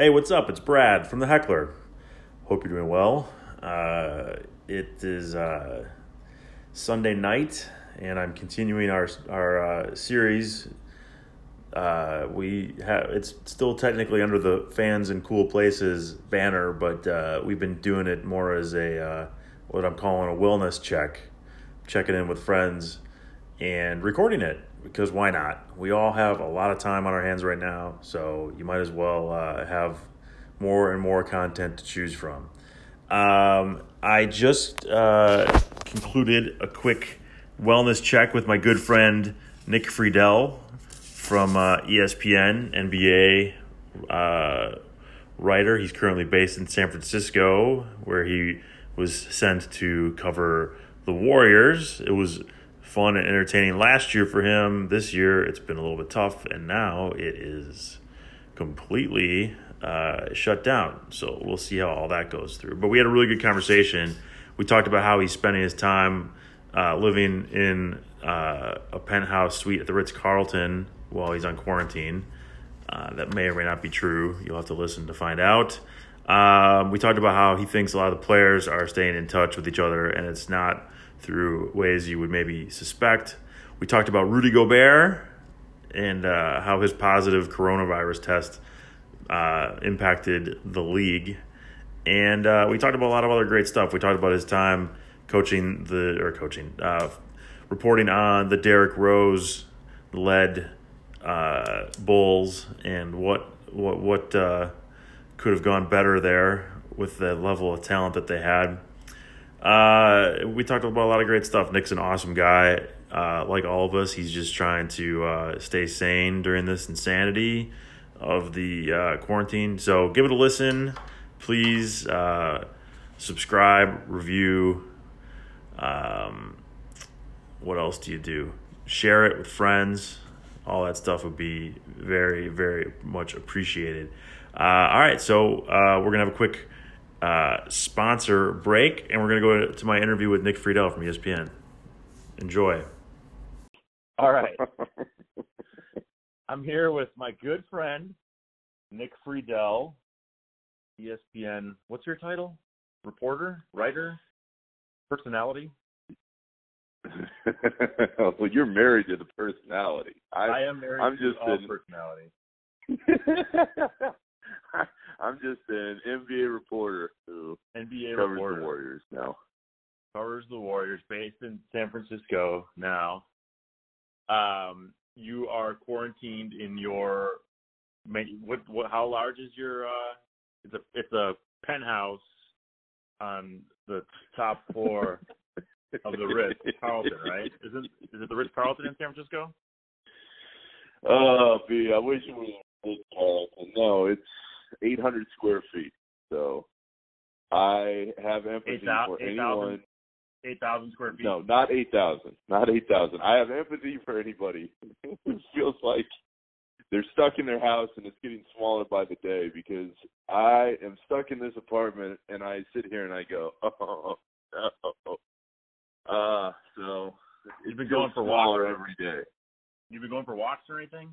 Hey, what's up? It's Brad from The Heckler. Hope you're doing well. Uh, it is uh, Sunday night, and I'm continuing our our uh, series. Uh, we have it's still technically under the fans and cool places banner, but uh, we've been doing it more as a uh, what I'm calling a wellness check, checking in with friends and recording it because why not? We all have a lot of time on our hands right now, so you might as well uh, have more and more content to choose from. Um, I just uh, concluded a quick wellness check with my good friend Nick Friedell from uh, ESPN, NBA uh, writer. He's currently based in San Francisco, where he was sent to cover the Warriors. It was fun and entertaining last year for him. This year, it's been a little bit tough, and now it is completely uh, shut down. So we'll see how all that goes through. But we had a really good conversation. We talked about how he's spending his time uh, living in uh, a penthouse suite at the Ritz Carlton while he's on quarantine. Uh, that may or may not be true. You'll have to listen to find out. Um, we talked about how he thinks a lot of the players are staying in touch with each other, and it's not through ways you would maybe suspect. We talked about Rudy Gobert and uh, how his positive coronavirus test uh, impacted the league. And uh, we talked about a lot of other great stuff. We talked about his time coaching the, or coaching, uh, reporting on the Derrick Rose led uh, Bulls and what, what, what uh, could have gone better there with the level of talent that they had. Uh, we talked about a lot of great stuff. Nick's an awesome guy. Uh, like all of us, he's just trying to uh, stay sane during this insanity of the uh, quarantine. So give it a listen. Please uh, subscribe, review. Um, what else do you do? Share it with friends. All that stuff would be very, very much appreciated. Uh, all right, so uh, we're going to have a quick uh, sponsor break, and we're going to go to my interview with Nick Friedell from ESPN. Enjoy. All right. I'm here with my good friend, Nick Friedell, ESPN. What's your title? Reporter? Writer? Personality? well, you're married to the personality. I, I am married I'm to just all an, personality. I'm just an NBA reporter who NBA covers reporter. the Warriors now. Covers the Warriors, based in San Francisco now. Um, you are quarantined in your what what how large is your uh it's a it's a penthouse on the top floor of the Ritz Carlton, right? Is it is it the Ritz Carlton in San Francisco? Oh, B, I wish it was Ritz Carlton. Uh, no, it's 800 square feet. So I have empathy 8, for 8, anyone. 8,000 square feet. No, not 8,000. Not 8,000. I have empathy for anybody who feels like they're stuck in their house and it's getting smaller by the day because I am stuck in this apartment and I sit here and I go, oh, no. Uh, uh, uh ah, so you've been going for walks every day. You've been going for walks or anything?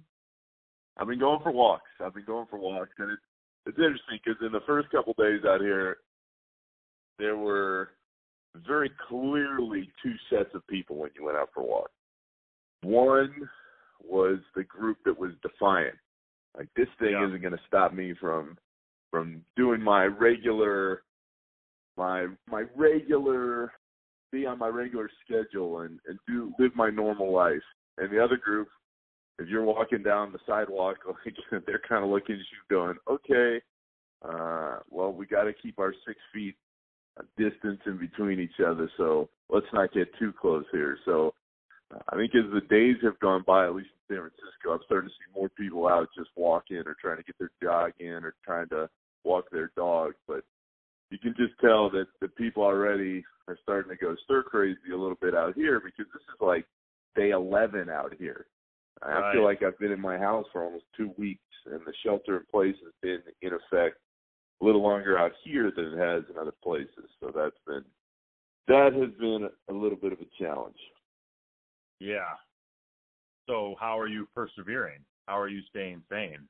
I've been going for walks. I've been going for walks, and it's it's interesting because in the first couple days out here, there were very clearly two sets of people when you went out for walks. One was the group that was defiant. Like this thing yeah. isn't going to stop me from from doing my regular my my regular be on my regular schedule and and do live my normal life. And the other group, if you're walking down the sidewalk, like they're kind of looking at you, going, "Okay, uh, well, we got to keep our six feet distance in between each other, so let's not get too close here." So I think as the days have gone by, at least in San Francisco, I'm starting to see more people out just walking or trying to get their jog in or trying to walk their dog. But you can just tell that the people already are starting to go stir crazy a little bit out here because this is like day 11 out here. I feel like I've been in my house for almost two weeks, and the shelter in place has been in effect a little longer out here than it has in other places. So that's been that has been a little bit of a challenge. Yeah. So how are you persevering? How are you staying sane?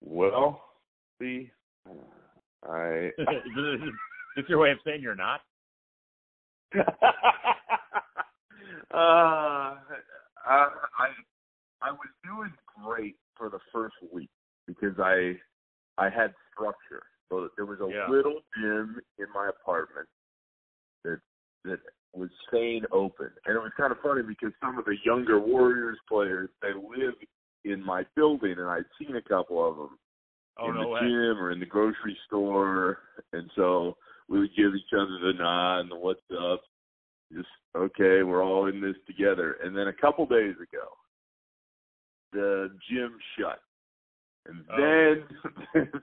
Well, see, I. is this your way of saying you're not? uh, I, I I was doing great for the first week because I I had structure. So there was a Yeah. little gym in my apartment that that was staying open, and it was kind of funny because some of the younger Warriors players they live in my building, and I'd seen a couple of them Oh in no the way. gym or in the grocery store, and so we would give each other the nod and the what's up. Just okay, we're all in this together. And then a couple days ago, the gym shut, and Oh. then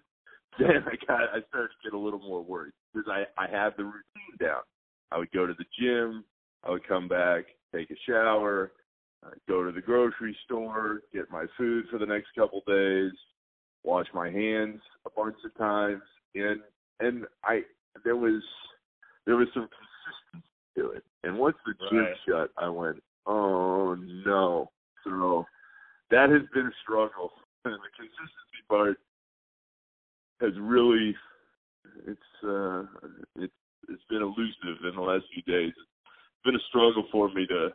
then I got I started to get a little more worried because I I had the routine down. I would go to the gym, I would come back, take a shower, uh, go to the grocery store, get my food for the next couple days, wash my hands a bunch of times, and and I there was there was some consistency to it. And once the gym Right. shut, I went, oh no. So that has been a struggle. And the consistency part has really it's uh it's it's been elusive in the last few days. It's been a struggle for me to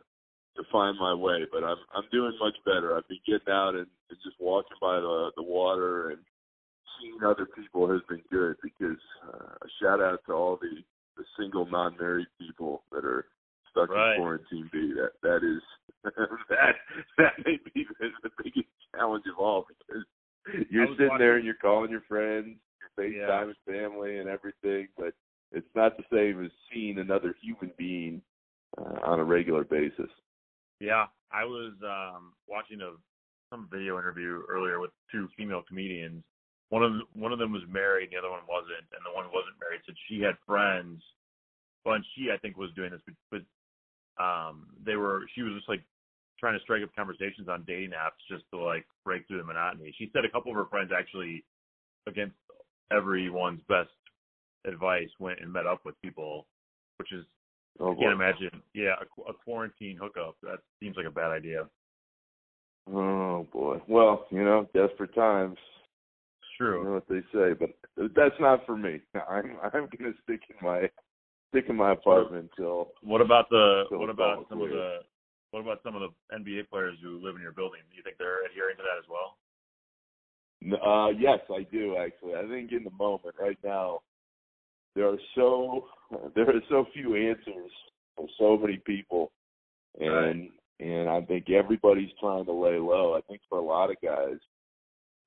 to find my way, but I'm I'm doing much better. I've been getting out and, and just walking by the the water and seeing other people has been good because uh, a shout out to all the the single non-married people that are stuck Right. in quarantine B. That that is that that may be the, the biggest challenge of all because you're sitting there and you're calling your friends, you're Yeah. FaceTiming family and everything, but it's not the same as seeing another human being uh, on a regular basis. Yeah, I was um watching a some video interview earlier with two female comedians. One of them, one of them was married, the other one wasn't, and the one who wasn't married said she had friends. Well, and she I think was doing this, but, but um they were she was just like trying to strike up conversations on dating apps just to like break through the monotony. She said a couple of her friends actually, against everyone's best advice, went and met up with people, which is Oh, I can't boy. imagine. Yeah, a, a quarantine hookup. That seems like a bad idea. Oh boy. Well, you know, desperate times. It's You true. know what they say, but that's not for me. I'm I'm gonna stick in my stick in my apartment till What about the what about some of the what about some of the NBA players who live in your building? Do you think they're adhering to that as well? Uh, yes, I do actually. I think in the moment right now, there are so there are so few answers for so many people, and and I think everybody's trying to lay low. I think for a lot of guys,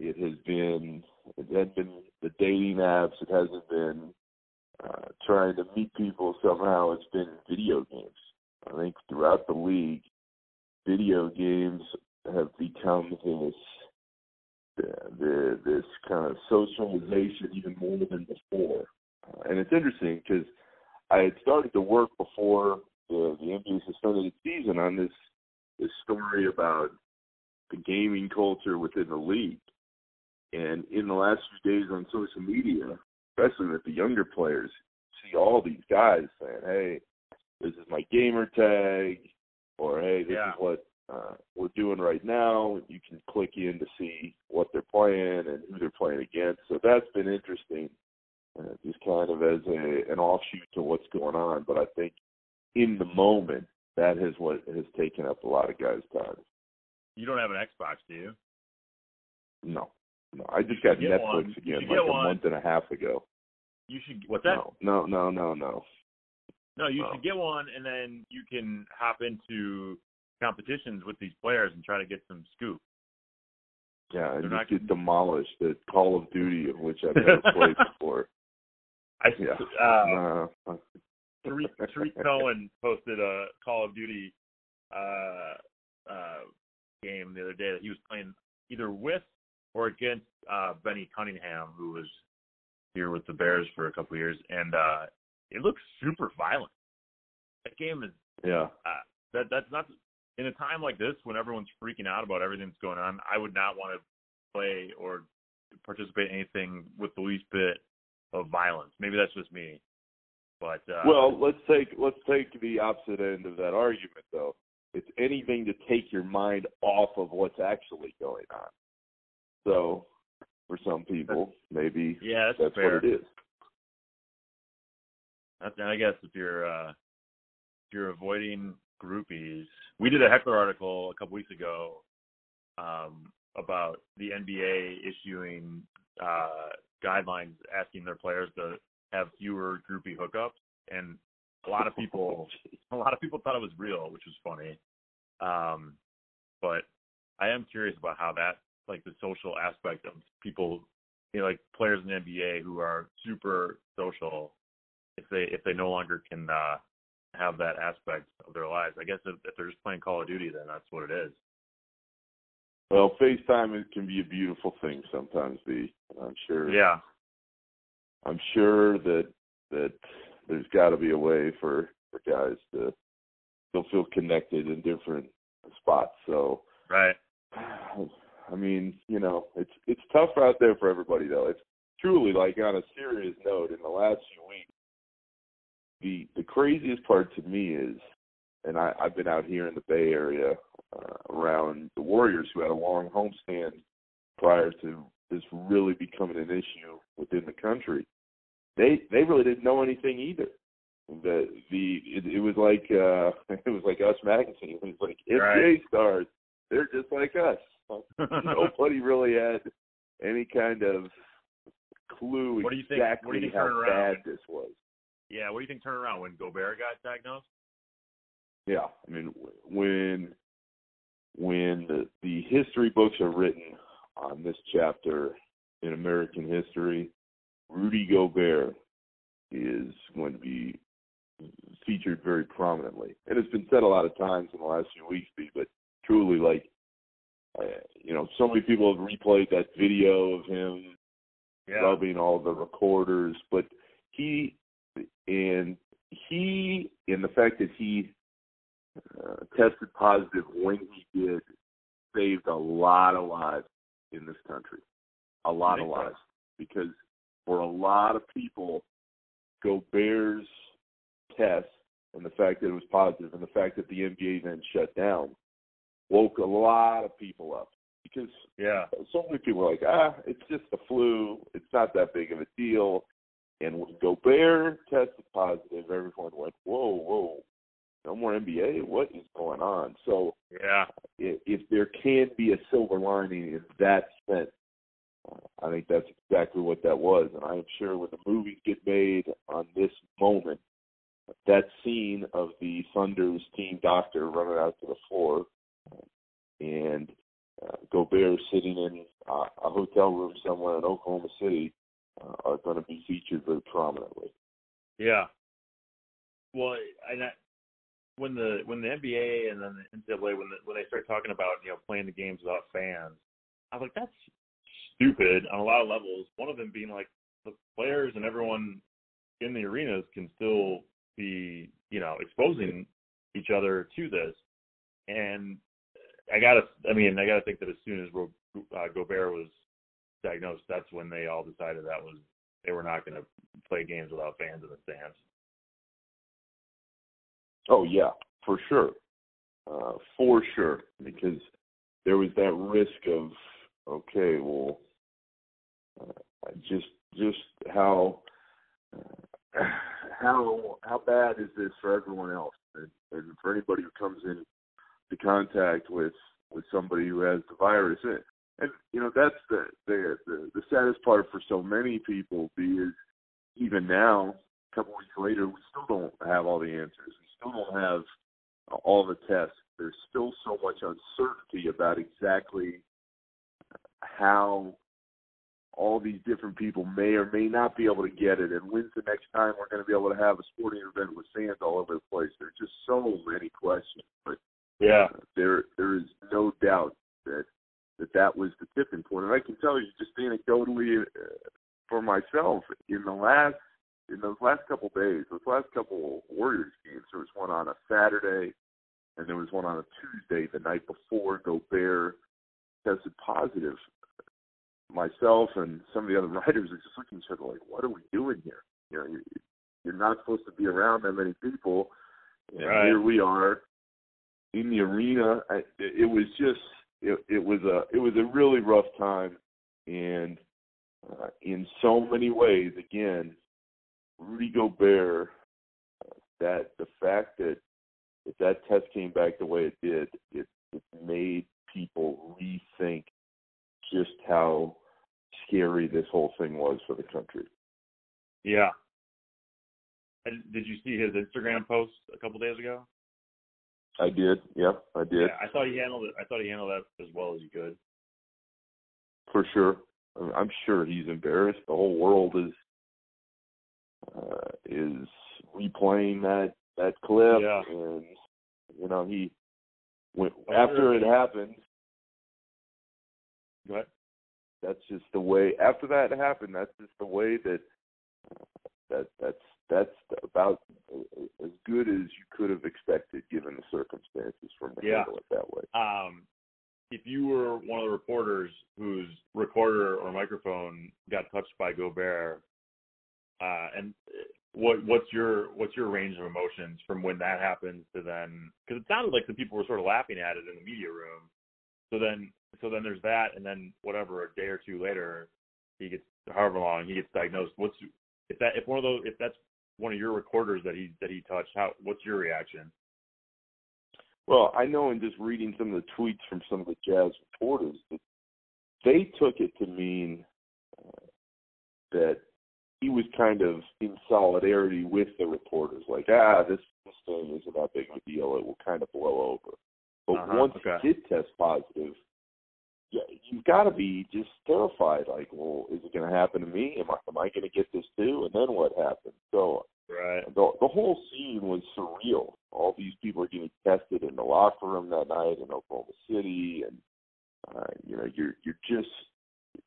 it has been it hasn't been the dating apps. It hasn't been uh, trying to meet people somehow. It's been video games. I think throughout the league, video games have become this the, the this kind of socialization even more than before. Uh, and it's interesting because I had started to work before the the NBA suspended its season on this this story about the gaming culture within the league. And in the last few days on social media, especially with the younger players, see all these guys saying, "Hey, this is my gamer tag," or "Hey, this Yeah. is what uh, we're doing right now." You can click in to see what they're playing and who they're playing against. So that's been interesting, uh, just kind of as a an offshoot to what's going on. But I think in the moment, that is what has taken up a lot of guys' time. You don't have an Xbox, do you? No, no, I just got Netflix one. Again like a one. month and a half ago. You should. What's that? No, no, no, no, no. No, you No. should get one, and then you can hop into competitions with these players and try to get some scoop. Yeah, and They're just not- get demolished at Call of Duty, of which I've never played before. I Yeah. uh, No. Tarik, Tarik Cohen posted a Call of Duty uh, uh, game the other day that he was playing either with or against uh, Benny Cunningham, who was here with the Bears for a couple of years, and uh, it looks super violent. That game is Yeah. uh, that that's not in a time like this when everyone's freaking out about everything that's going on. I would not want to play or participate in anything with the least bit of violence. Maybe that's just me, but uh, Well, let's take let's take the opposite end of that argument though. It's anything to take your mind off of what's actually going on. So for some people. Maybe Yeah, that's, that's fair. what it is. I guess if you're uh, if you're avoiding groupies, we did a heckler article a couple weeks ago um, about the NBA issuing uh, guidelines asking their players to have fewer groupie hookups, and a lot of people a lot of people thought it was real, which was funny. Um, but I am curious about how that like the social aspect of people, you know, like players in the NBA who are super social if they if they no longer can uh have that aspect of their lives. I guess if, if they're just playing Call of Duty, then that's what it is. Well, FaceTime it can be a beautiful thing sometimes. Be I'm sure. Yeah, I'm sure that that there's got to be a way for for guys to still feel connected in different spots. So, right. I mean, you know, it's it's tough out there for everybody though. It's truly like on a serious note. In the last few weeks, the the craziest part to me is, and I, I've been out here in the Bay Area uh, around the Warriors, who had a long homestand prior to this really becoming an issue within the country. They they really didn't know anything either. The the it, it was like uh it was like Us magazine. It was like NBA Right. stars. They're just like us. Nobody really had any kind of clue What do you think- exactly what do you think how bad this was. yeah. What do you think turned around when Gobert got diagnosed? Yeah, I mean when when the, the history books are written on this chapter in American history, Rudy Gobert is going to be featured very prominently. And it's been said a lot of times in the last few weeks, but truly, like, uh, you know, so many people have replayed that video of him Yeah. rubbing all the recorders, but he and he and the fact that he uh, tested positive when he did saved a lot of lives in this country, a lot of lives. Because for a lot of people, Gobert's test and the fact that it was positive and the fact that the NBA then shut down woke a lot of people up because Yeah. so many people are like, ah, it's just the flu. It's not that big of a deal. And when Gobert tested positive, everyone went, whoa, whoa, no more NBA. What is going on? So Yeah. if, if there can be a silver lining in that sense, uh, I think that's exactly what that was. And I am sure when the movies get made on this moment, that scene of the Thunder's team doctor running out to the floor and uh, Gobert sitting in uh, a hotel room somewhere in Oklahoma City uh, are going to be featured very prominently. Yeah. Well, and I, when the when the NBA and then the NCAA when the, when they start talking about you know playing the games without fans, I was like that's stupid on a lot of levels. One of them being like the players and everyone in the arenas can still be you know exposing each other to this, and I gotta I mean I gotta think that as soon as Ro- uh, Gobert was diagnosed, that's when they all decided that was they were not going to play games without fans in the stands. Oh yeah, for sure, uh, for sure, because there was that risk of okay, well, uh, just just how uh, how how bad is this for everyone else, and, and for anybody who comes in to contact with with somebody who has the virus. And, and you know that's the, the the the saddest part for so many people is even now, a couple weeks later, we still don't have all the answers. We still don't have all the tests. There's still so much uncertainty about exactly how all these different people may or may not be able to get it, and when's the next time we're going to be able to have a sporting event with fans all over the place. There's just so many questions, but Yeah. there there is no doubt that that that was the tipping point. And I can tell you, just anecdotally, uh, for myself, in the last in those last couple days, those last couple Warriors games, there was one on a Saturday, and there was one on a Tuesday, the night before Gobert tested positive. Myself and some of the other writers are just looking at each other like, "What are we doing here? You know, you- you're not supposed to be around that many people, and Right. here we are in the arena. I, it, was just it, it was a it was a really rough time, and uh, in so many ways. Again, Rudy Gobert. That the fact that if that test came back the way it did, it, it made people rethink just how scary this whole thing was for the country. Yeah. Did you see his Instagram post a couple days ago? I did. Yeah, I did. Yeah, I thought he handled it. I thought he handled that as well as he could. For sure. I'm sure he's embarrassed. The whole world is uh, is replaying that that clip, yeah. and you know he when after it happened. Ahead. That's just the way. After that happened, that's just the way that that that's that's about as good as you could have expected given the circumstances from to yeah. handle it that way. Um, if you were one of the reporters whose recorder or microphone got touched by Gobert, uh, and what what's your what's your range of emotions from when that happens to then? Because it sounded like the people were sort of laughing at it in the media room. So then, so then there's that, and then whatever a day or two later, he gets however long he gets diagnosed. What's if that if one of those if that's one of your recorders that he that he touched? How what's your reaction? Well, I know in just reading some of the tweets from some of the Jazz reporters that they took it to mean uh, that he was kind of in solidarity with the reporters, like, ah, this, this thing isn't that big of a deal; it will kind of blow over. But uh-huh, once okay. he did test positive, you've got to be just terrified. Like, well, is it going to happen to me? Am I am I going to get this too? And then what happens? So, right. the the whole scene was surreal. All these people are getting tested in the locker room that night in Oklahoma City, and uh, you know, you're you're just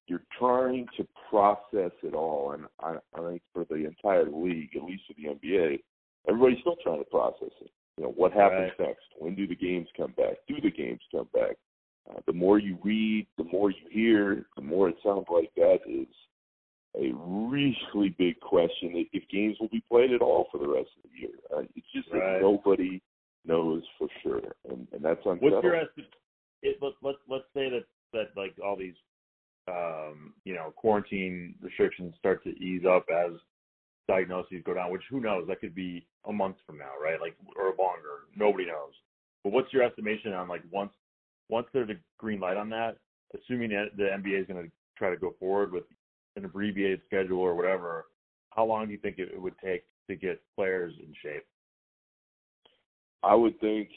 you're trying to process it all. And I, I think for the entire league, at least for the NBA, everybody's still trying to process it. You know, what happens right. next? When do the games come back? Do the games come back? Uh, the more you read, the more you hear, the more it sounds like that is a really big question if games will be played at all for the rest of the year. Uh, it's just right. that nobody knows for sure, and, and that's unsettled. What's your estimate? It, let, let, let's say that, that like all these, um, you know, quarantine restrictions start to ease up as diagnoses go down, which who knows? That could be a month from now, right? Like, or longer. Nobody knows. But what's your estimation on like once once there's a green light on that, assuming that the NBA is going to try to go forward with an abbreviated schedule or whatever, how long do you think it would take to get players in shape? I would think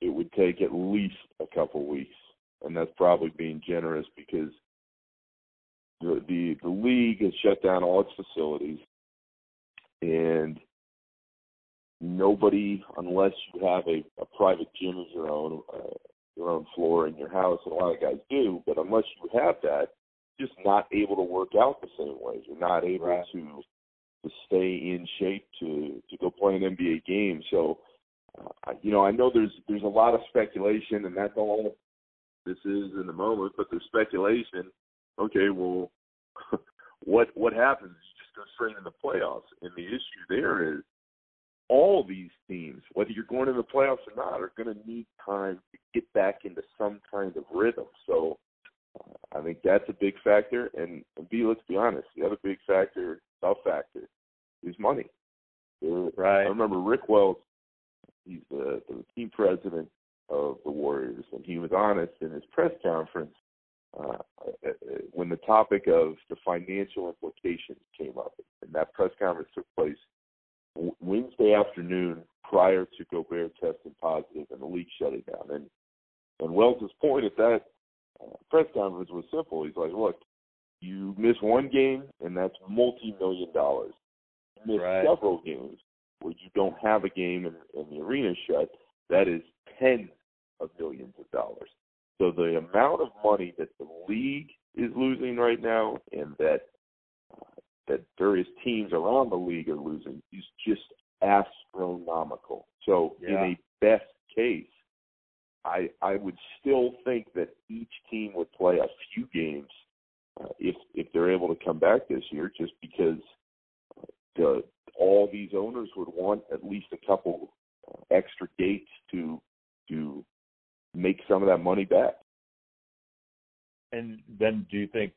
it would take at least a couple weeks, and that's probably being generous because the the, the league has shut down all its facilities, and nobody, unless you have a, a private gym of your own, uh, your own floor in your house, and a lot of guys do, but unless you have that, just not able to work out the same way. You're not able right. to to stay in shape to to go play an NBA game. So, uh, you know, I know there's there's a lot of speculation, and that's all this is in the moment. But there's speculation. Okay, well, what what happens? You just go straight into the playoffs, and the issue there is all these teams, whether you're going to the playoffs or not, are going to need time to get back into some kind of rhythm. So uh, I think that's a big factor. And, and B, let's be honest, the other big factor, tough factor, is money. Uh, right. I remember Rick Welts, he's the, the team president of the Warriors, and he was honest in his press conference uh, when the topic of the financial implications came up. And that press conference took place Wednesday afternoon prior to Gobert testing positive and the league shutting down. And and Welts' point at that uh, press conference was simple. He's like, look, you miss one game and that's multi-million dollars. You miss right. several games where you don't have a game and, and the arena shut. That is tens of millions of dollars. So the amount of money that the league is losing right now and that that various teams around the league are losing is just astronomical. So yeah. in a best case, I I would still think that each team would play a few games uh, if if they're able to come back this year, just because the all these owners would want at least a couple uh, extra dates to to make some of that money back. And then, do you think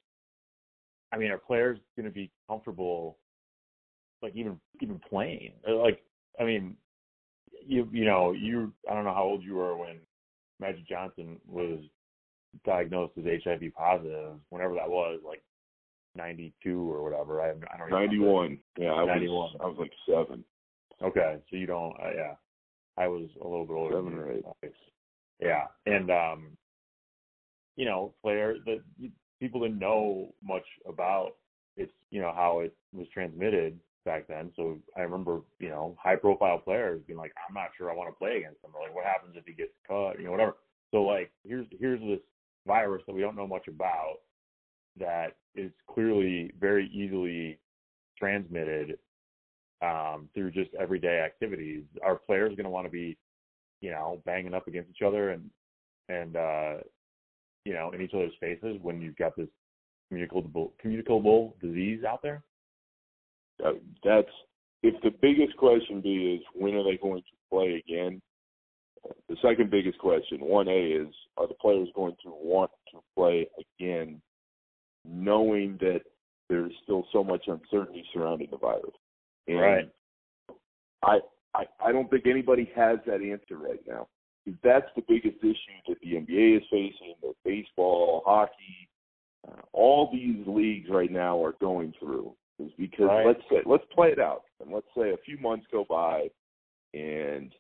I mean, are players going to be comfortable, like even even playing? Like, I mean, you you know, you I don't know how old you were when Magic Johnson was diagnosed as HIV positive, whenever that was, like 92 or whatever. I, I don't. 91. Yeah, I 91. was. I was like seven. Okay, so you don't. Uh, yeah, I was a little bit older. Seven than or eight. Yeah, and um, you know, players that people didn't know much about it's you know how it was transmitted back then. So I remember you know high profile players being like, I'm not sure I want to play against him. Like, what happens if he gets cut? You know, whatever. So like, here's here's this virus that we don't know much about that is clearly very easily transmitted um, through just everyday activities. Are players going to want to be, you know, banging up against each other and and uh, you know in each other's faces when you've got this communicable communicable disease out there? Uh, that's if the biggest question be is when are they going to play again? The second biggest question, one A, is are the players going to want to play again, knowing that there's still so much uncertainty surrounding the virus? And Right. I, I I don't think anybody has that answer right now. That's the biggest issue that the NBA is facing, that baseball, hockey, uh, all these leagues right now are going through. Is because Right. let's say let's play it out, and let's say a few months go by, and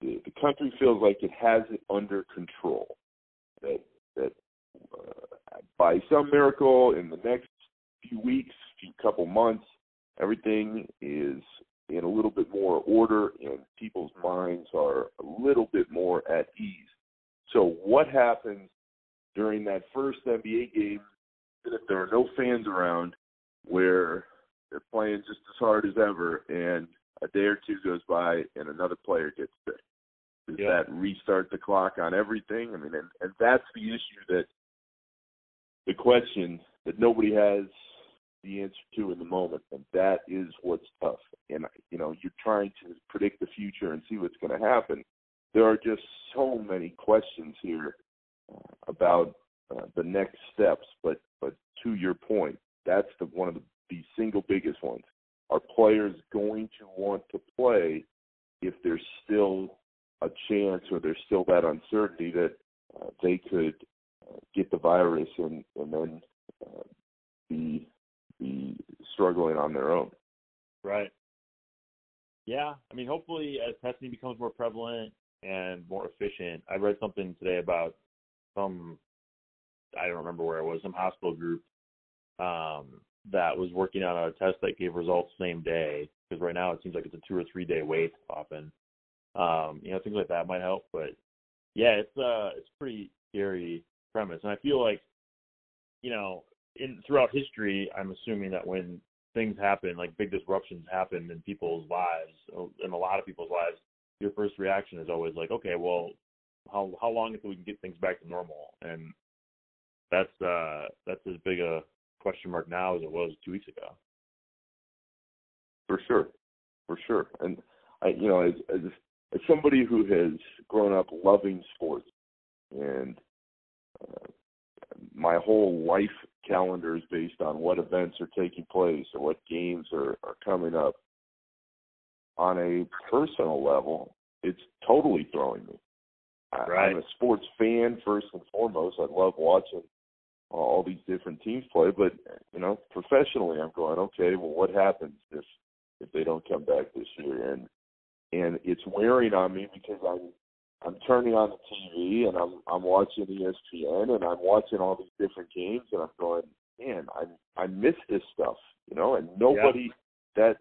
the, the country feels like it has it under control. That that uh, by some miracle in the next few weeks, few couple months, everything is in a little bit more order and people's mm-hmm. minds are a little bit more at ease. So what happens during that first NBA game even if there are no fans around where they're playing just as hard as ever and a day or two goes by and another player gets sick? Does Yeah. that restart the clock on everything? I mean, and, and that's the issue that the question that nobody has the answer to in the moment, and that is what's tough. And you know, you're trying to predict the future and see what's going to happen. There are just so many questions here uh, about uh, the next steps. But but to your point, that's the one of the, the single biggest ones. Are players going to want to play if there's still a chance or there's still that uncertainty that uh, they could uh, get the virus and and then uh, be be struggling on their own. Right. Yeah, I mean, hopefully, as testing becomes more prevalent and more efficient, I read something today about some, I don't remember where it was, some hospital group um, that was working on a test that gave results same day. Because right now it seems like it's a two or three day wait often. Um, you know, things like that might help. But yeah, it's uh, it's pretty scary premise, and I feel like, you know, in throughout history, I'm assuming that when things happen, like big disruptions happen in people's lives, in a lot of people's lives, your first reaction is always like, okay, well, how how long until we can get things back to normal? And that's uh that's as big a question mark now as it was two weeks ago. For sure, for sure. And I, you know, as as, as somebody who has grown up loving sports, and uh, my whole life calendar is based on what events are taking place or what games are, are coming up. On a personal level, it's totally throwing me. Right. I'm a sports fan first and foremost. I love watching all these different teams play, but you know, professionally, I'm going, okay, well, what happens if if they don't come back this year? And and it's wearing on me because I'm I'm turning on the TV and I'm I'm watching ESPN and I'm watching all these different games and I'm going, man, I I miss this stuff, you know, and nobody that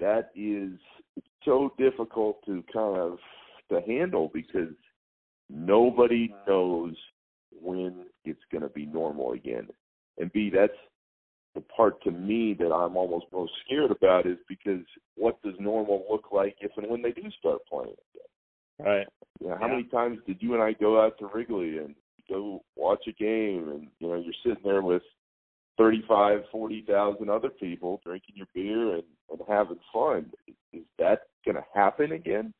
that is so difficult to kind of to handle because nobody knows when it's going to be normal again. And B, that's the part to me that I'm almost most scared about is because what does normal look like if and when they do start playing again? Right. You know, how Yeah. many times did you and I go out to Wrigley and go watch a game and you know you're sitting there with thirty-five, forty thousand other people drinking your beer and, and having fun? Is that going to happen again?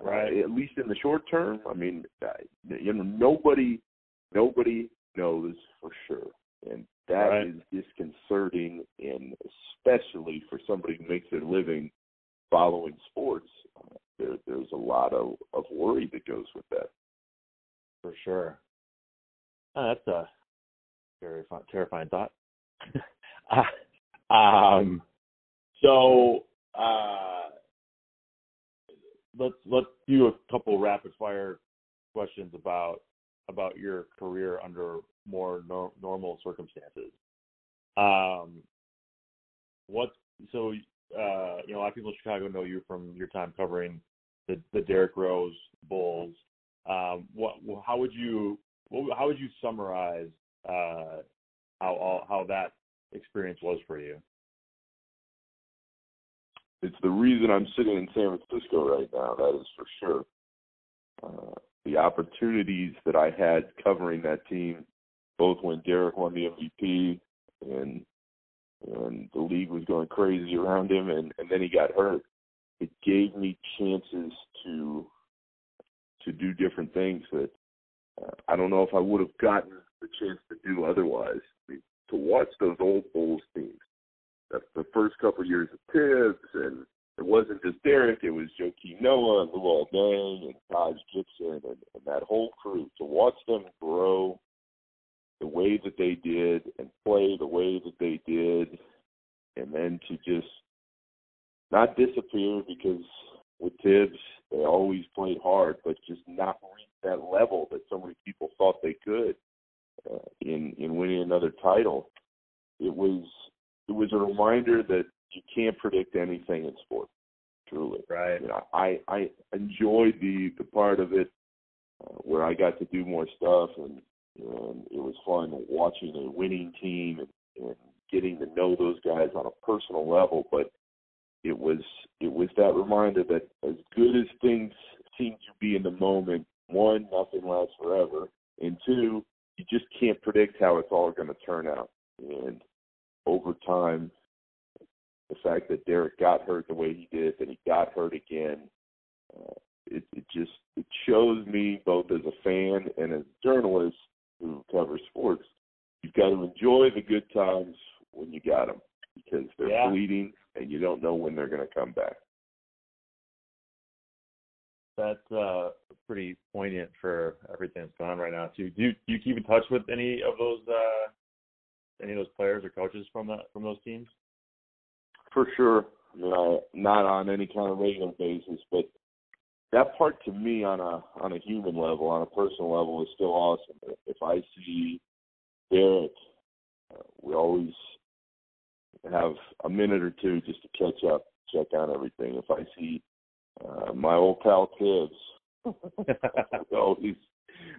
Right. Uh, at least in the short term. I mean, uh, you know, nobody, nobody knows for sure, and That Right. is disconcerting, and especially for somebody who makes their living following sports, uh, there, there's a lot of, of worry that goes with that. For sure. Oh, that's a very fun, terrifying thought. um, so uh, let's let's do a couple rapid fire questions about about your career under more nor- normal circumstances. Um, what so uh, you know a lot of people in Chicago know you from your time covering the the Derrick Rose Bulls. Um, what how would you what, how would you summarize uh, how how that experience was for you? It's the reason I'm sitting in San Francisco right now. That is for sure. Uh, the opportunities that I had covering that team, both when Derrick won the MVP and and the league was going crazy around him, and and then he got hurt. It gave me chances to to do different things that uh, I don't know if I would have gotten the chance to do otherwise. I mean, to watch those old Bulls teams, the, the first couple years of Tibbs, and it wasn't just Derrick, it was Joakim Noah and Luol Deng and Taj Gibson and, and that whole crew. To watch them grow the way that they did and play the way that they did, and then to just not disappear because with Tibbs, they always played hard, but just not reach that level that so many people thought they could uh, in in winning another title. It was it was a reminder that you can't predict anything in sport. Truly, Right. you know, I I enjoyed the the part of it uh, where I got to do more stuff and and it was fun watching a winning team and, and getting to know those guys on a personal level. But it was it was that reminder that as good as things seem to be in the moment, one, nothing lasts forever, and two, you just can't predict how it's all going to turn out. And over time, the fact that Derrick got hurt the way he did, that he got hurt again, uh, it, it just it shows me both as a fan and as a journalist who covers sports, you've got to enjoy the good times when you got them because they're Yeah. fleeting and you don't know when they're going to come back. That's uh, pretty poignant for everything that's going on right now too. Do you, do you keep in touch with any of those uh, any of those players or coaches from that from those teams? For sure. You know, not on any kind of regular basis, but that part to me on a on a human level, on a personal level, is still awesome. If I see Derrick, uh, we always have a minute or two just to catch up, check on everything. If I see uh, my old pal Tibbs, we always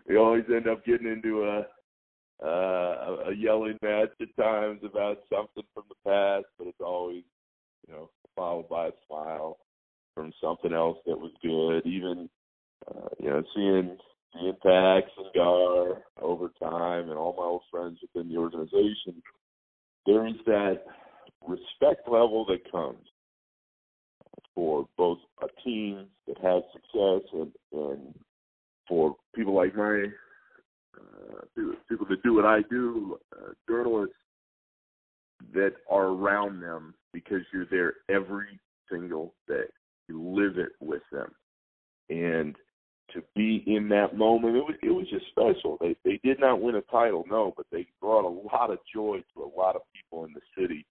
we always end up getting into a uh, a yelling match at times about something from the past, but it's always you know followed by a smile from something else that was good. Even uh, you know seeing seeing Pax and Gar over time, and all my old friends within the organization. There is that respect level that comes for both a team that has success and, and for people like my uh, people, that do what I do, uh, journalists that are around them because you're there every single day. You live it with them, and to be in that moment, it was it was just special. They they did not win a title, no, but they brought a lot of joy to a lot of people in the city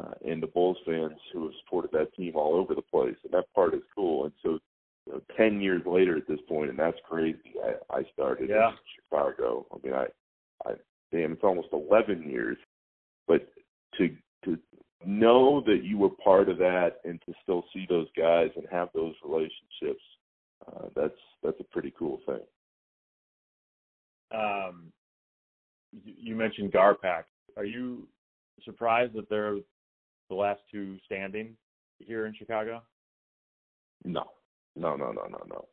uh, and the Bulls fans who have supported that team all over the place, and that part is cool. And so, you know, ten years later at this point, and that's crazy. I I started Yeah. in Chicago. I mean, I I damn, it's almost eleven years, but to to know that you were part of that and to still see those guys and have those relationships, uh, that's that's a pretty cool thing. Um, you mentioned GarPax. Are you surprised that they're the last two standing here in Chicago? No, no, no, no, no, no.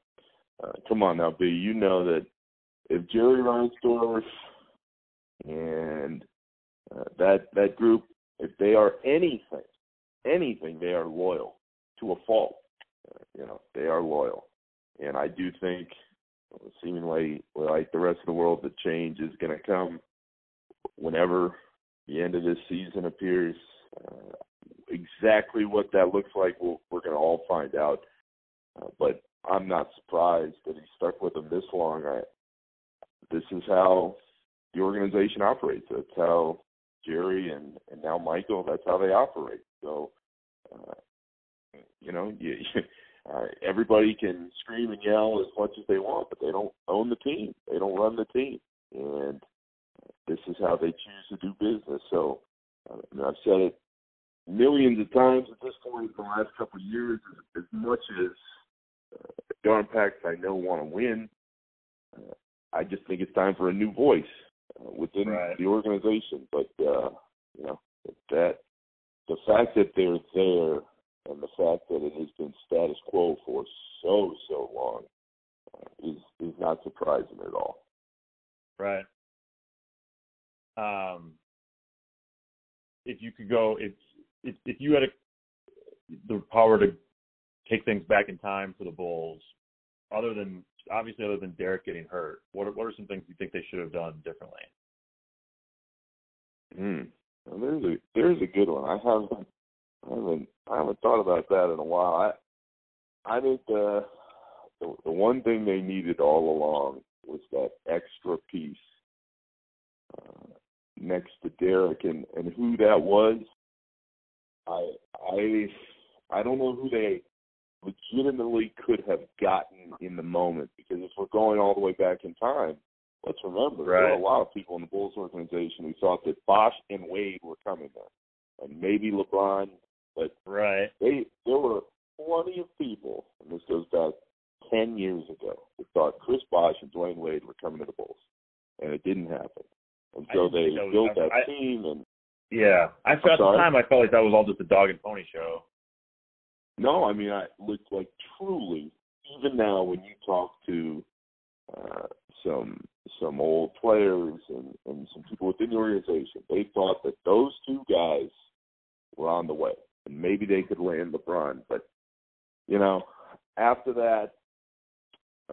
Uh, come on now, B. You know that if Jerry Reinsdorf and uh, that that group, if they are anything, anything, they are loyal to a fault. Uh, you know, they are loyal, and I do think, seemingly like the rest of the world, the change is going to come whenever the end of this season appears. Uh, exactly what that looks like, we'll, we're going to all find out. Uh, but I'm not surprised that he stuck with them this long. I, this is how the organization operates. That's how Jerry and and now Michael. That's how they operate. So, uh, you know, you, uh, everybody can scream and yell as much as they want, but they don't own the team. They don't run the team, and this is how they choose to do business. So, uh, I've said it millions of times at this point in the last couple of years. As, as much as uh, GarPax I know want to win, uh, I just think it's time for a new voice within right. the organization. But uh, you know that the fact that they're there and the fact that it has been status quo for so so long uh, is is not surprising at all. Right. Um, if you could go, if if, if you had a, the power to take things back in time for the Bulls, other than obviously other than Derrick getting hurt, what are, what are some things you think they should have done differently? Hmm. Well, there's a there's a good one. I haven't I haven't I haven't thought about that in a while. I I think the the, the one thing they needed all along was that extra piece uh, next to Derrick, and and who that was. I I I don't know who they legitimately could have gotten in the moment. Because if we're going all the way back in time, let's remember right. there were a lot of people in the Bulls organization who thought that Bosh and Wade were coming there, and maybe LeBron, but right. they there were plenty of people, and this goes back ten years ago, who thought Chris Bosh and Dwyane Wade were coming to the Bulls, and it didn't happen, and so they built that I, team and. Yeah, I at the time I felt like that was all just a dog and pony show. No, I mean I look like truly. Even now, when you talk to uh, some some old players and, and some people within the organization, they thought that those two guys were on the way, and maybe they could land LeBron. But you know, after that,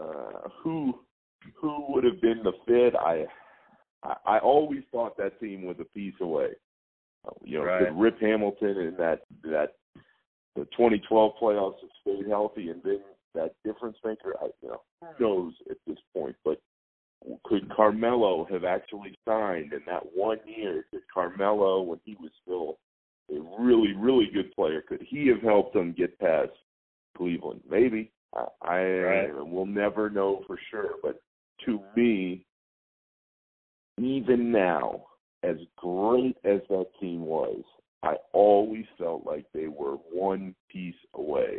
uh, who who would have been the fit? I I, I always thought that team was a piece away. You know, right. could Rip Hamilton and that that the 2012 playoffs have stayed healthy and been that difference maker. I, you know, mm. knows at this point? But could Carmelo have actually signed in that one year? Could Carmelo, when he was still a really, really good player, could he have helped them get past Cleveland? Maybe. I, I right. will never know for sure. But to me, even now, as great as that team was, I always felt like they were one piece away.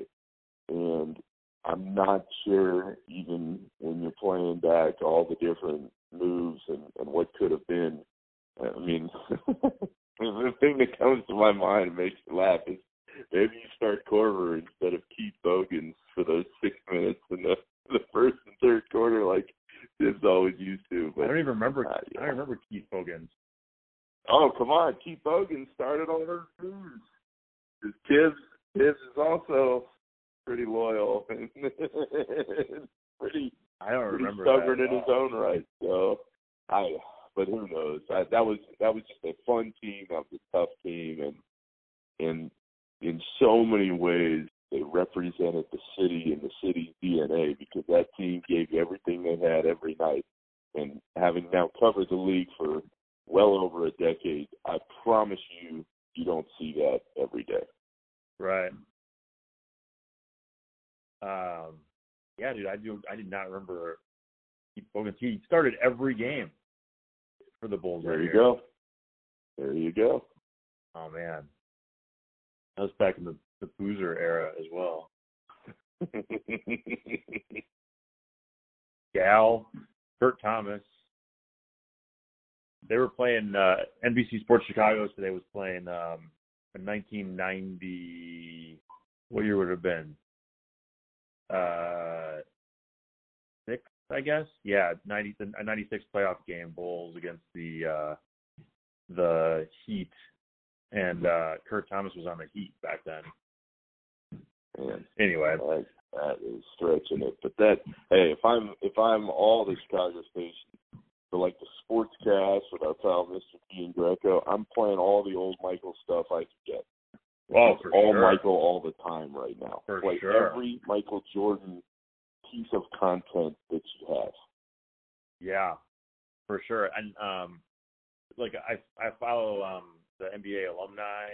And I'm not sure, even when you're playing back all the different moves and, and what could have been. I mean, the thing that comes to my mind and makes me laugh is maybe you start Korver instead of Keith Bogans for those six minutes in the the first and third quarter, like Thibs always used to. But I don't even remember. uh, yeah. I remember come on. Keith Bogan started all those moves. His kids, Thibs is also pretty loyal and pretty, I don't pretty remember stubborn in his own right. So I but who knows? I, that was that was just a fun team, that was a tough team and and in so many ways they represented the city and the city's DNA because that team gave everything they had every night. And having now covered the league for well over a decade, I promise you, you don't see that every day. Right. Um, yeah, dude, I do. I did not remember Keith Bogans. He started every game for the Bulls. There right you here. go. There you go. Oh man, that was back in the the Boozer era as well. Gal, Kurt Thomas. They were playing uh, NBC Sports Chicago today was playing um, in 1990. What year would it have been? Uh, I guess. Yeah, 90 a 96 playoff game, Bulls against the uh, the Heat, and uh, Kurt Thomas was on the Heat back then. Man, Anyway, that, that is stretching it. But that hey, if I'm if I'm all the Chicago station, for like the sportscast with our pal Mr. Ian Greco, I'm playing all the old Michael stuff I can get. Oh, for all sure. Michael all the time right now. For like sure. every Michael Jordan piece of content that you have. Yeah, for sure. And um, like I I follow um the NBA alumni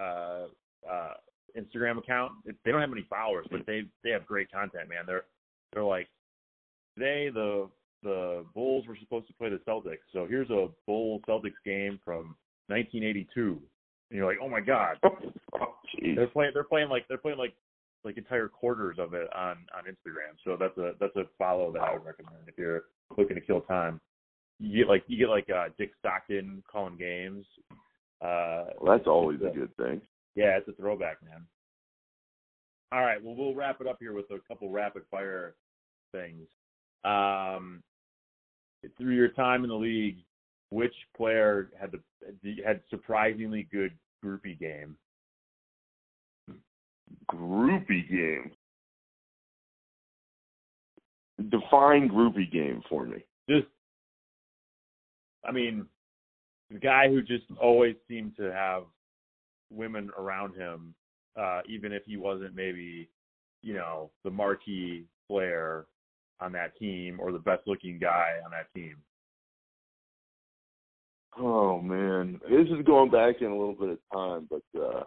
uh uh Instagram account. They don't have many followers, but they they have great content, man. They're they're like today the the Bulls were supposed to play the Celtics, so here's a Bulls Celtics game from 1982, and you're like, oh my god, oh, they're playing they're playing like they're playing like like entire quarters of it on on Instagram. So that's a that's a follow that I would recommend if you're looking to kill time. You get like you get like uh Dick Stockton calling games. Uh Well, that's always it's a good thing. yeah, it's a throwback, man. All right, well we'll wrap it up here with a couple rapid fire things. Um through your time in the league, which player had the had surprisingly good groupie game? Groupie game. Define groupie game for me. just I mean, the guy who just always seemed to have women around him, uh, even if he wasn't maybe, you know, the marquee player on that team or the best looking guy on that team. Oh man, this is going back in a little bit of time, but uh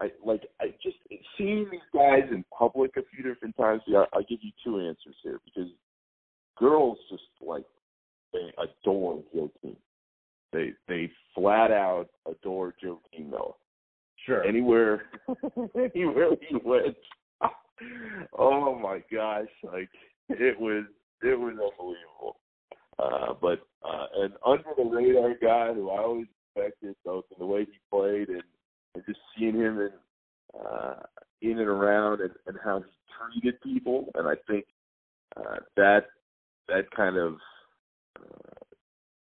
I like I just seeing these guys in public a few different times. Yeah, I'll give you two answers here because girls just like they adore Joakim. They they flat out adore Joakim Noah. Sure. Anywhere anywhere he went. oh my gosh, like it was it was unbelievable. Uh, but uh, an under the radar guy who I always respected both in the way he played and, and just seeing him in uh, in and around and, and how he treated people, and I think uh, that that kind of uh,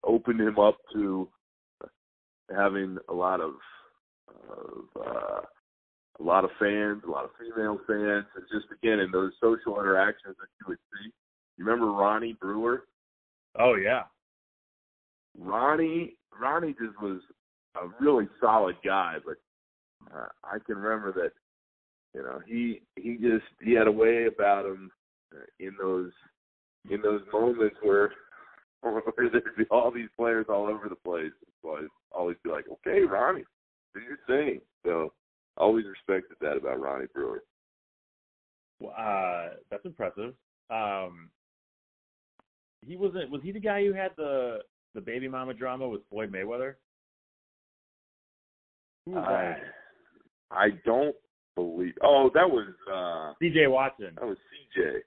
opened him up to having a lot of, of uh, a lot of fans, a lot of female fans, and just again in those social interactions that you would see. You remember Ronnie Brewer? Oh yeah. Ronnie Ronnie just was a really solid guy, but uh, I can remember that you know he he just he had a way about him uh, in those in those moments where where there'd be all these players all over the place. So I'd always be like, okay, Ronnie, do your thing. So I always respected that about Ronnie Brewer. Well, Uh, that's impressive. Um, he wasn't. Was he the guy who had the the baby mama drama with Floyd Mayweather? Who was I, that? I don't believe. Oh, that was uh C.J. Watson. that was CJ.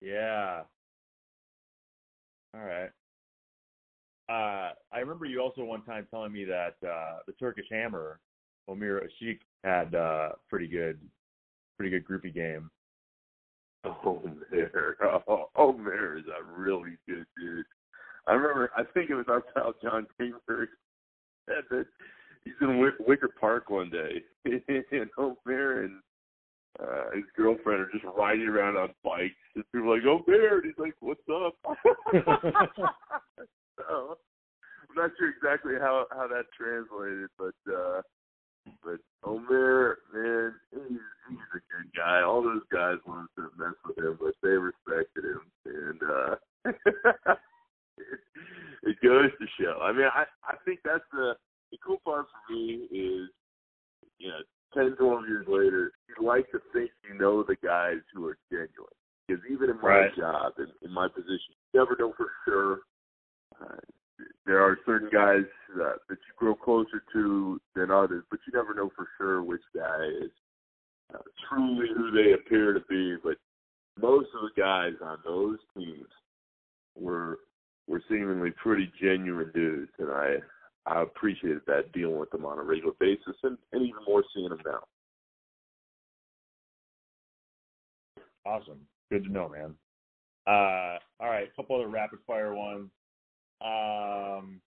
Yeah. All right. Uh, I remember you also one time telling me that uh, the Turkish Hammer, Omer Asik, had uh, pretty good, pretty good groupie game. Omer. Oh, Omer is a really good dude. I remember, I think it was our pal Jon Greenberg said that he's in Wick- Wicker Park one day, and Omer and uh, his girlfriend are just riding around on bikes, and people are like, Omer, and he's like, what's up? so, I'm not sure exactly how how that translated, but uh but Omer, man, he's he's a good guy. All those guys wanted to mess with him, but they respected him, and uh it, it goes to show. I mean, I I think that's the the cool part for me is, you know, ten, twelve years later, you like to think you know the guys who are genuine. Because even in my Right. job, in, in my position, you never know for sure. Uh, there are certain guys uh, that you grow closer to than others, but you never know for sure which guy is uh, truly who they appear to be. But most of the guys on those teams were were seemingly pretty genuine dudes, and I I appreciated that dealing with them on a regular basis, and, and even more seeing them now. Awesome. Good to know, man. Uh, all right, a couple other rapid fire ones. Um,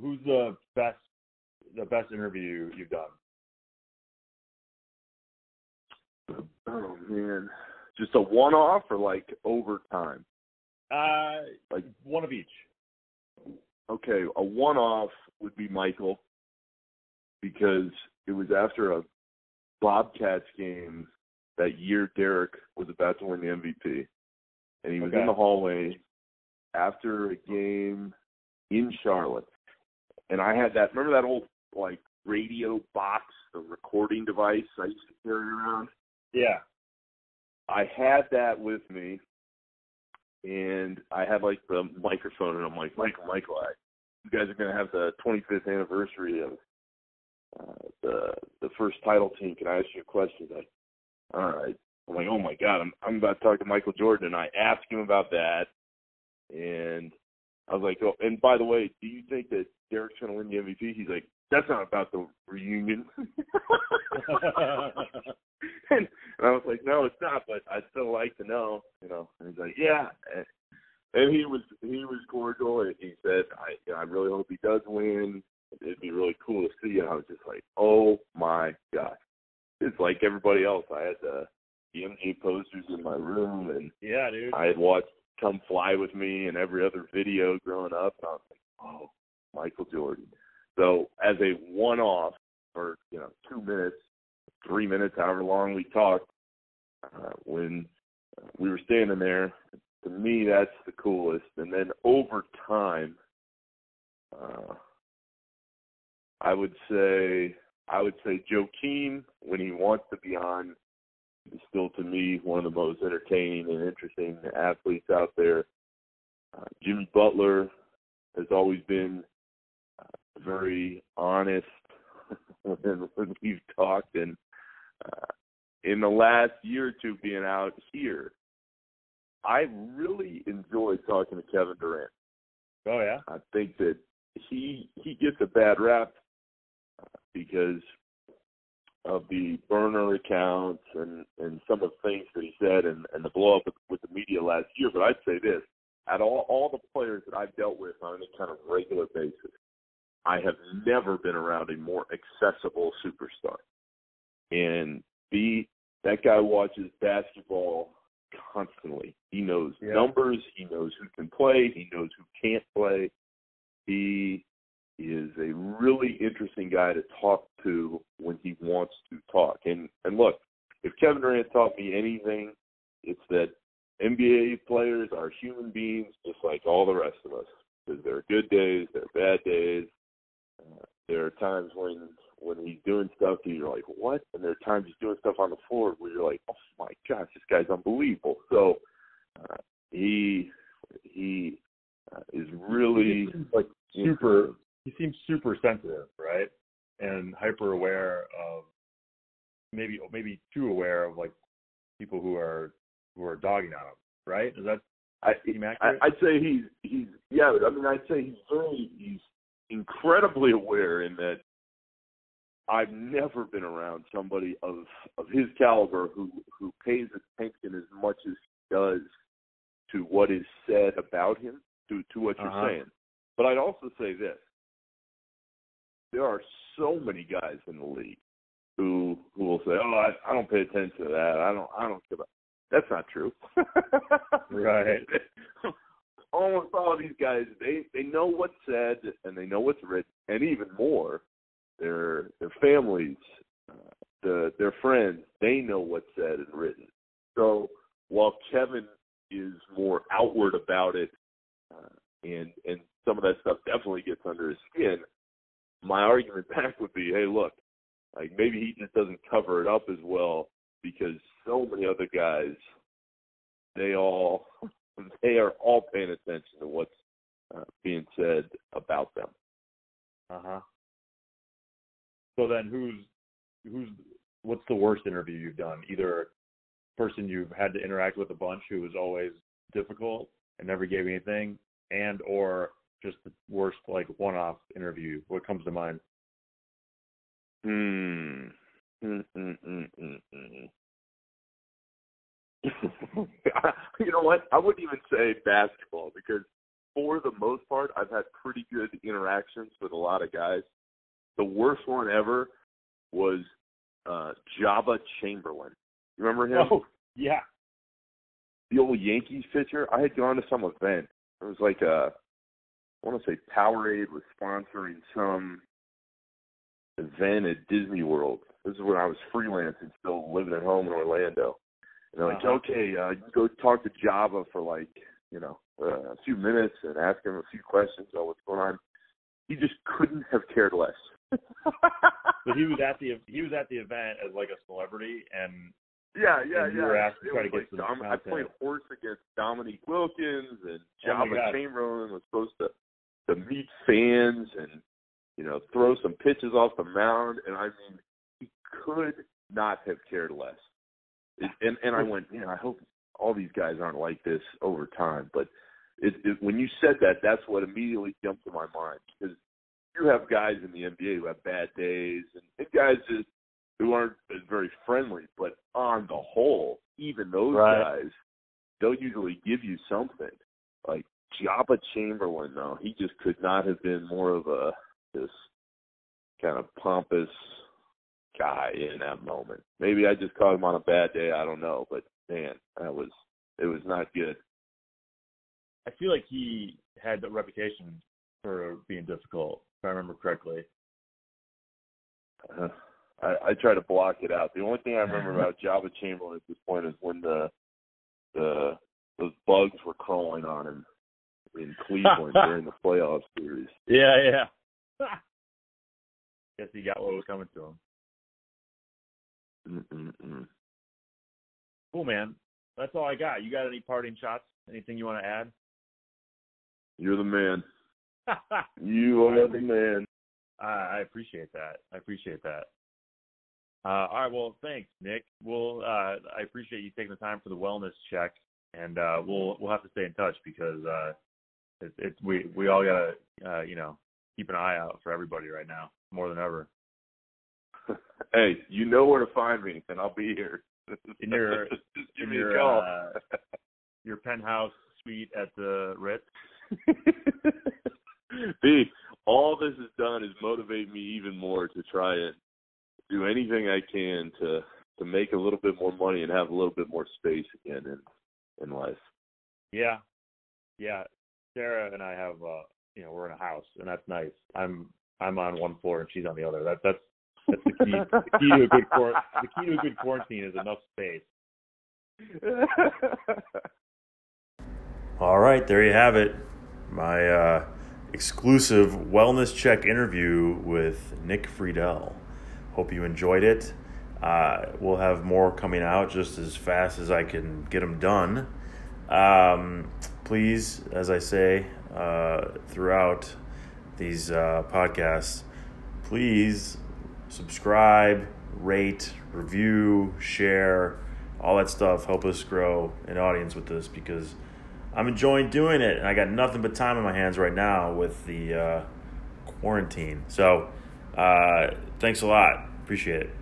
who's the best the best interview you've done? Oh man, just a one-off or like over time? Uh, Like- one of each. Okay, a one-off would be Michael because it was after a Bobcats game that year Derrick was about to win the MVP, and he was Okay. in the hallway after a game in Charlotte, and I had that. Remember that old like radio box, the recording device I used to carry around. Yeah. I had that with me, and I had like the microphone, and I'm like, Michael, Michael, I, you guys are gonna have the 25th anniversary of uh, the the first title team. Can I ask you a question? Like, all right. I'm like, oh my god, I'm I'm about to talk to Michael Jordan, and I asked him about that, and I was like, oh, and by the way, do you think that Derrick's gonna win the MVP? He's like, that's not about the reunion. and, and I was like, no, it's not, but I'd still like to know. And he's like, yeah. And, and he was he was cordial, and he said, I you know, I really hope he does win. It'd be really cool to see. And I was just like, oh my gosh. It's like everybody else. I had the the MJ posters in my room, and yeah, dude. I had watched Come Fly with Me and every other video growing up, and I was like, oh, Michael Jordan. So as a one-off for you know two minutes, three minutes, however long we talked, uh, when we were standing there, to me that's the coolest. And then over time, uh, I would say I would say Joakim when he wants to be on is still to me one of the most entertaining and interesting athletes out there. Uh, Jimmy Butler has always been uh, very honest when, when we've talked, and uh, in the last year or two being out here, I really enjoy talking to Kevin Durant. Oh yeah. I think that he he gets a bad rap because of the burner accounts and and some of the things that he said and and the blow up with, with the media last year. But I'd say this: at all all the players that I've dealt with on any kind of regular basis, I have never been around a more accessible superstar. And B, that guy watches basketball constantly. He knows Yeah. numbers. He knows who can play. He knows who can't play. He is a really interesting guy to talk to when he wants to talk. And and look, if Kevin Durant taught me anything, it's that NBA players are human beings just like all the rest of us. Because there are good days, there are bad days. Uh, there are times when when he's doing stuff that you're like, what? And there are times he's doing stuff on the floor where you're like, oh my gosh, this guy's unbelievable. So uh, he he uh, is really He like super. He seems super sensitive, right? And hyper aware of maybe maybe too aware of like people who are who are dogging on him, right? Is that I, I? I'd say he's he's yeah. I mean, I'd say he's very he's incredibly aware in that I've never been around somebody of of his caliber who who pays attention as much as he does to what is said about him, to to what Uh-huh. you're saying. But I'd also say this: there are so many guys in the league who who will say, "Oh, I, I don't pay attention to that. I don't I don't care about." That's not true. Right. Almost all of these guys, they they know what's said and they know what's written, and even more, their their families, uh, the their friends, they know what's said and written. So while Kevin is more outward about it, uh, and and some of that stuff definitely gets under his skin, my argument back would be, hey, look, like maybe he just doesn't cover it up as well because so many other guys, they all they are all paying attention to what's uh, being said about them. Uh huh. So then, who's who's what's the worst interview you've done? Either person you've had to interact with a bunch who was always difficult and never gave anything, and or just the worst like one-off interview. What comes to mind? Hmm. Mm, mm, mm, mm, mm. you know what? I wouldn't even say basketball because for the most part, I've had pretty good interactions with a lot of guys. The worst one ever was uh Joba Chamberlain. You remember him? Oh, yeah. the old Yankees pitcher. I had gone to some event. It was like a, I want to say Powerade was sponsoring some event at Disney World. This is when I was freelancing, still living at home in Orlando. And they're like, Uh-huh. okay, uh, go talk to Joba for like, you know, uh, a few minutes and ask him a few questions about what's going on. He just couldn't have cared less. But he was at the he was at the event as like a celebrity, and Yeah, yeah, And you yeah. were asked to try to get like some Dom- I played horse against Dominique Wilkins, and Oh Joba God. Chamberlain was supposed to to meet fans and you know throw some pitches off the mound, and I mean he could not have cared less. And and I went, man, I hope all these guys aren't like this over time. But it, it, when you said that, that's what immediately jumped to my mind because you have guys in the NBA who have bad days, and, and guys just who aren't very friendly. But on the whole, even those Right. guys, they'll usually give you something. Like Joba Chamberlain, though, he just could not have been more of a this kind of pompous guy in that moment. Maybe I just caught him on a bad day. I don't know, but man, that was it was not good. I feel like he had the reputation for being difficult, if I remember correctly. Uh, I, I try to block it out. The only thing I remember about Joba Chamberlain at this point is when the the those bugs were crawling on him in Cleveland during the playoff series. Yeah, yeah. Guess he got what was coming to him. Mm-mm-mm. Cool, man. That's all I got. You got any parting shots? Anything you want to add? You're the man. You are the man. I I appreciate that. I appreciate that. Uh, all right. Well, thanks, Nick. We'll. Uh, I appreciate you taking the time for the wellness check, and uh, we'll we'll have to stay in touch because uh, it, it, we we all gotta uh, you know keep an eye out for everybody right now more than ever. Hey, you know where to find me, and I'll be here. In your- Just give In me your a call. uh, your penthouse suite at the Ritz. B, all this has done is motivate me even more to try and do anything I can to to make a little bit more money and have a little bit more space again in in life. Yeah, yeah. Sarah and I have, uh, you know, we're in a house, and that's nice. I'm I'm on one floor and she's on the other. That that's that's the key. the key to a good quar- the key to a good quarantine is enough space. All right, there you have it. My uh, exclusive wellness check interview with Nick Friedell. Hope you enjoyed it. Uh, we'll have more coming out just as fast as I can get them done. Um, please, as I say uh, throughout these uh, podcasts, please subscribe, rate, review, share, all that stuff. Help us grow an audience with this because I'm enjoying doing it, and I got nothing but time on my hands right now with the uh, quarantine. So, uh, thanks a lot. Appreciate it.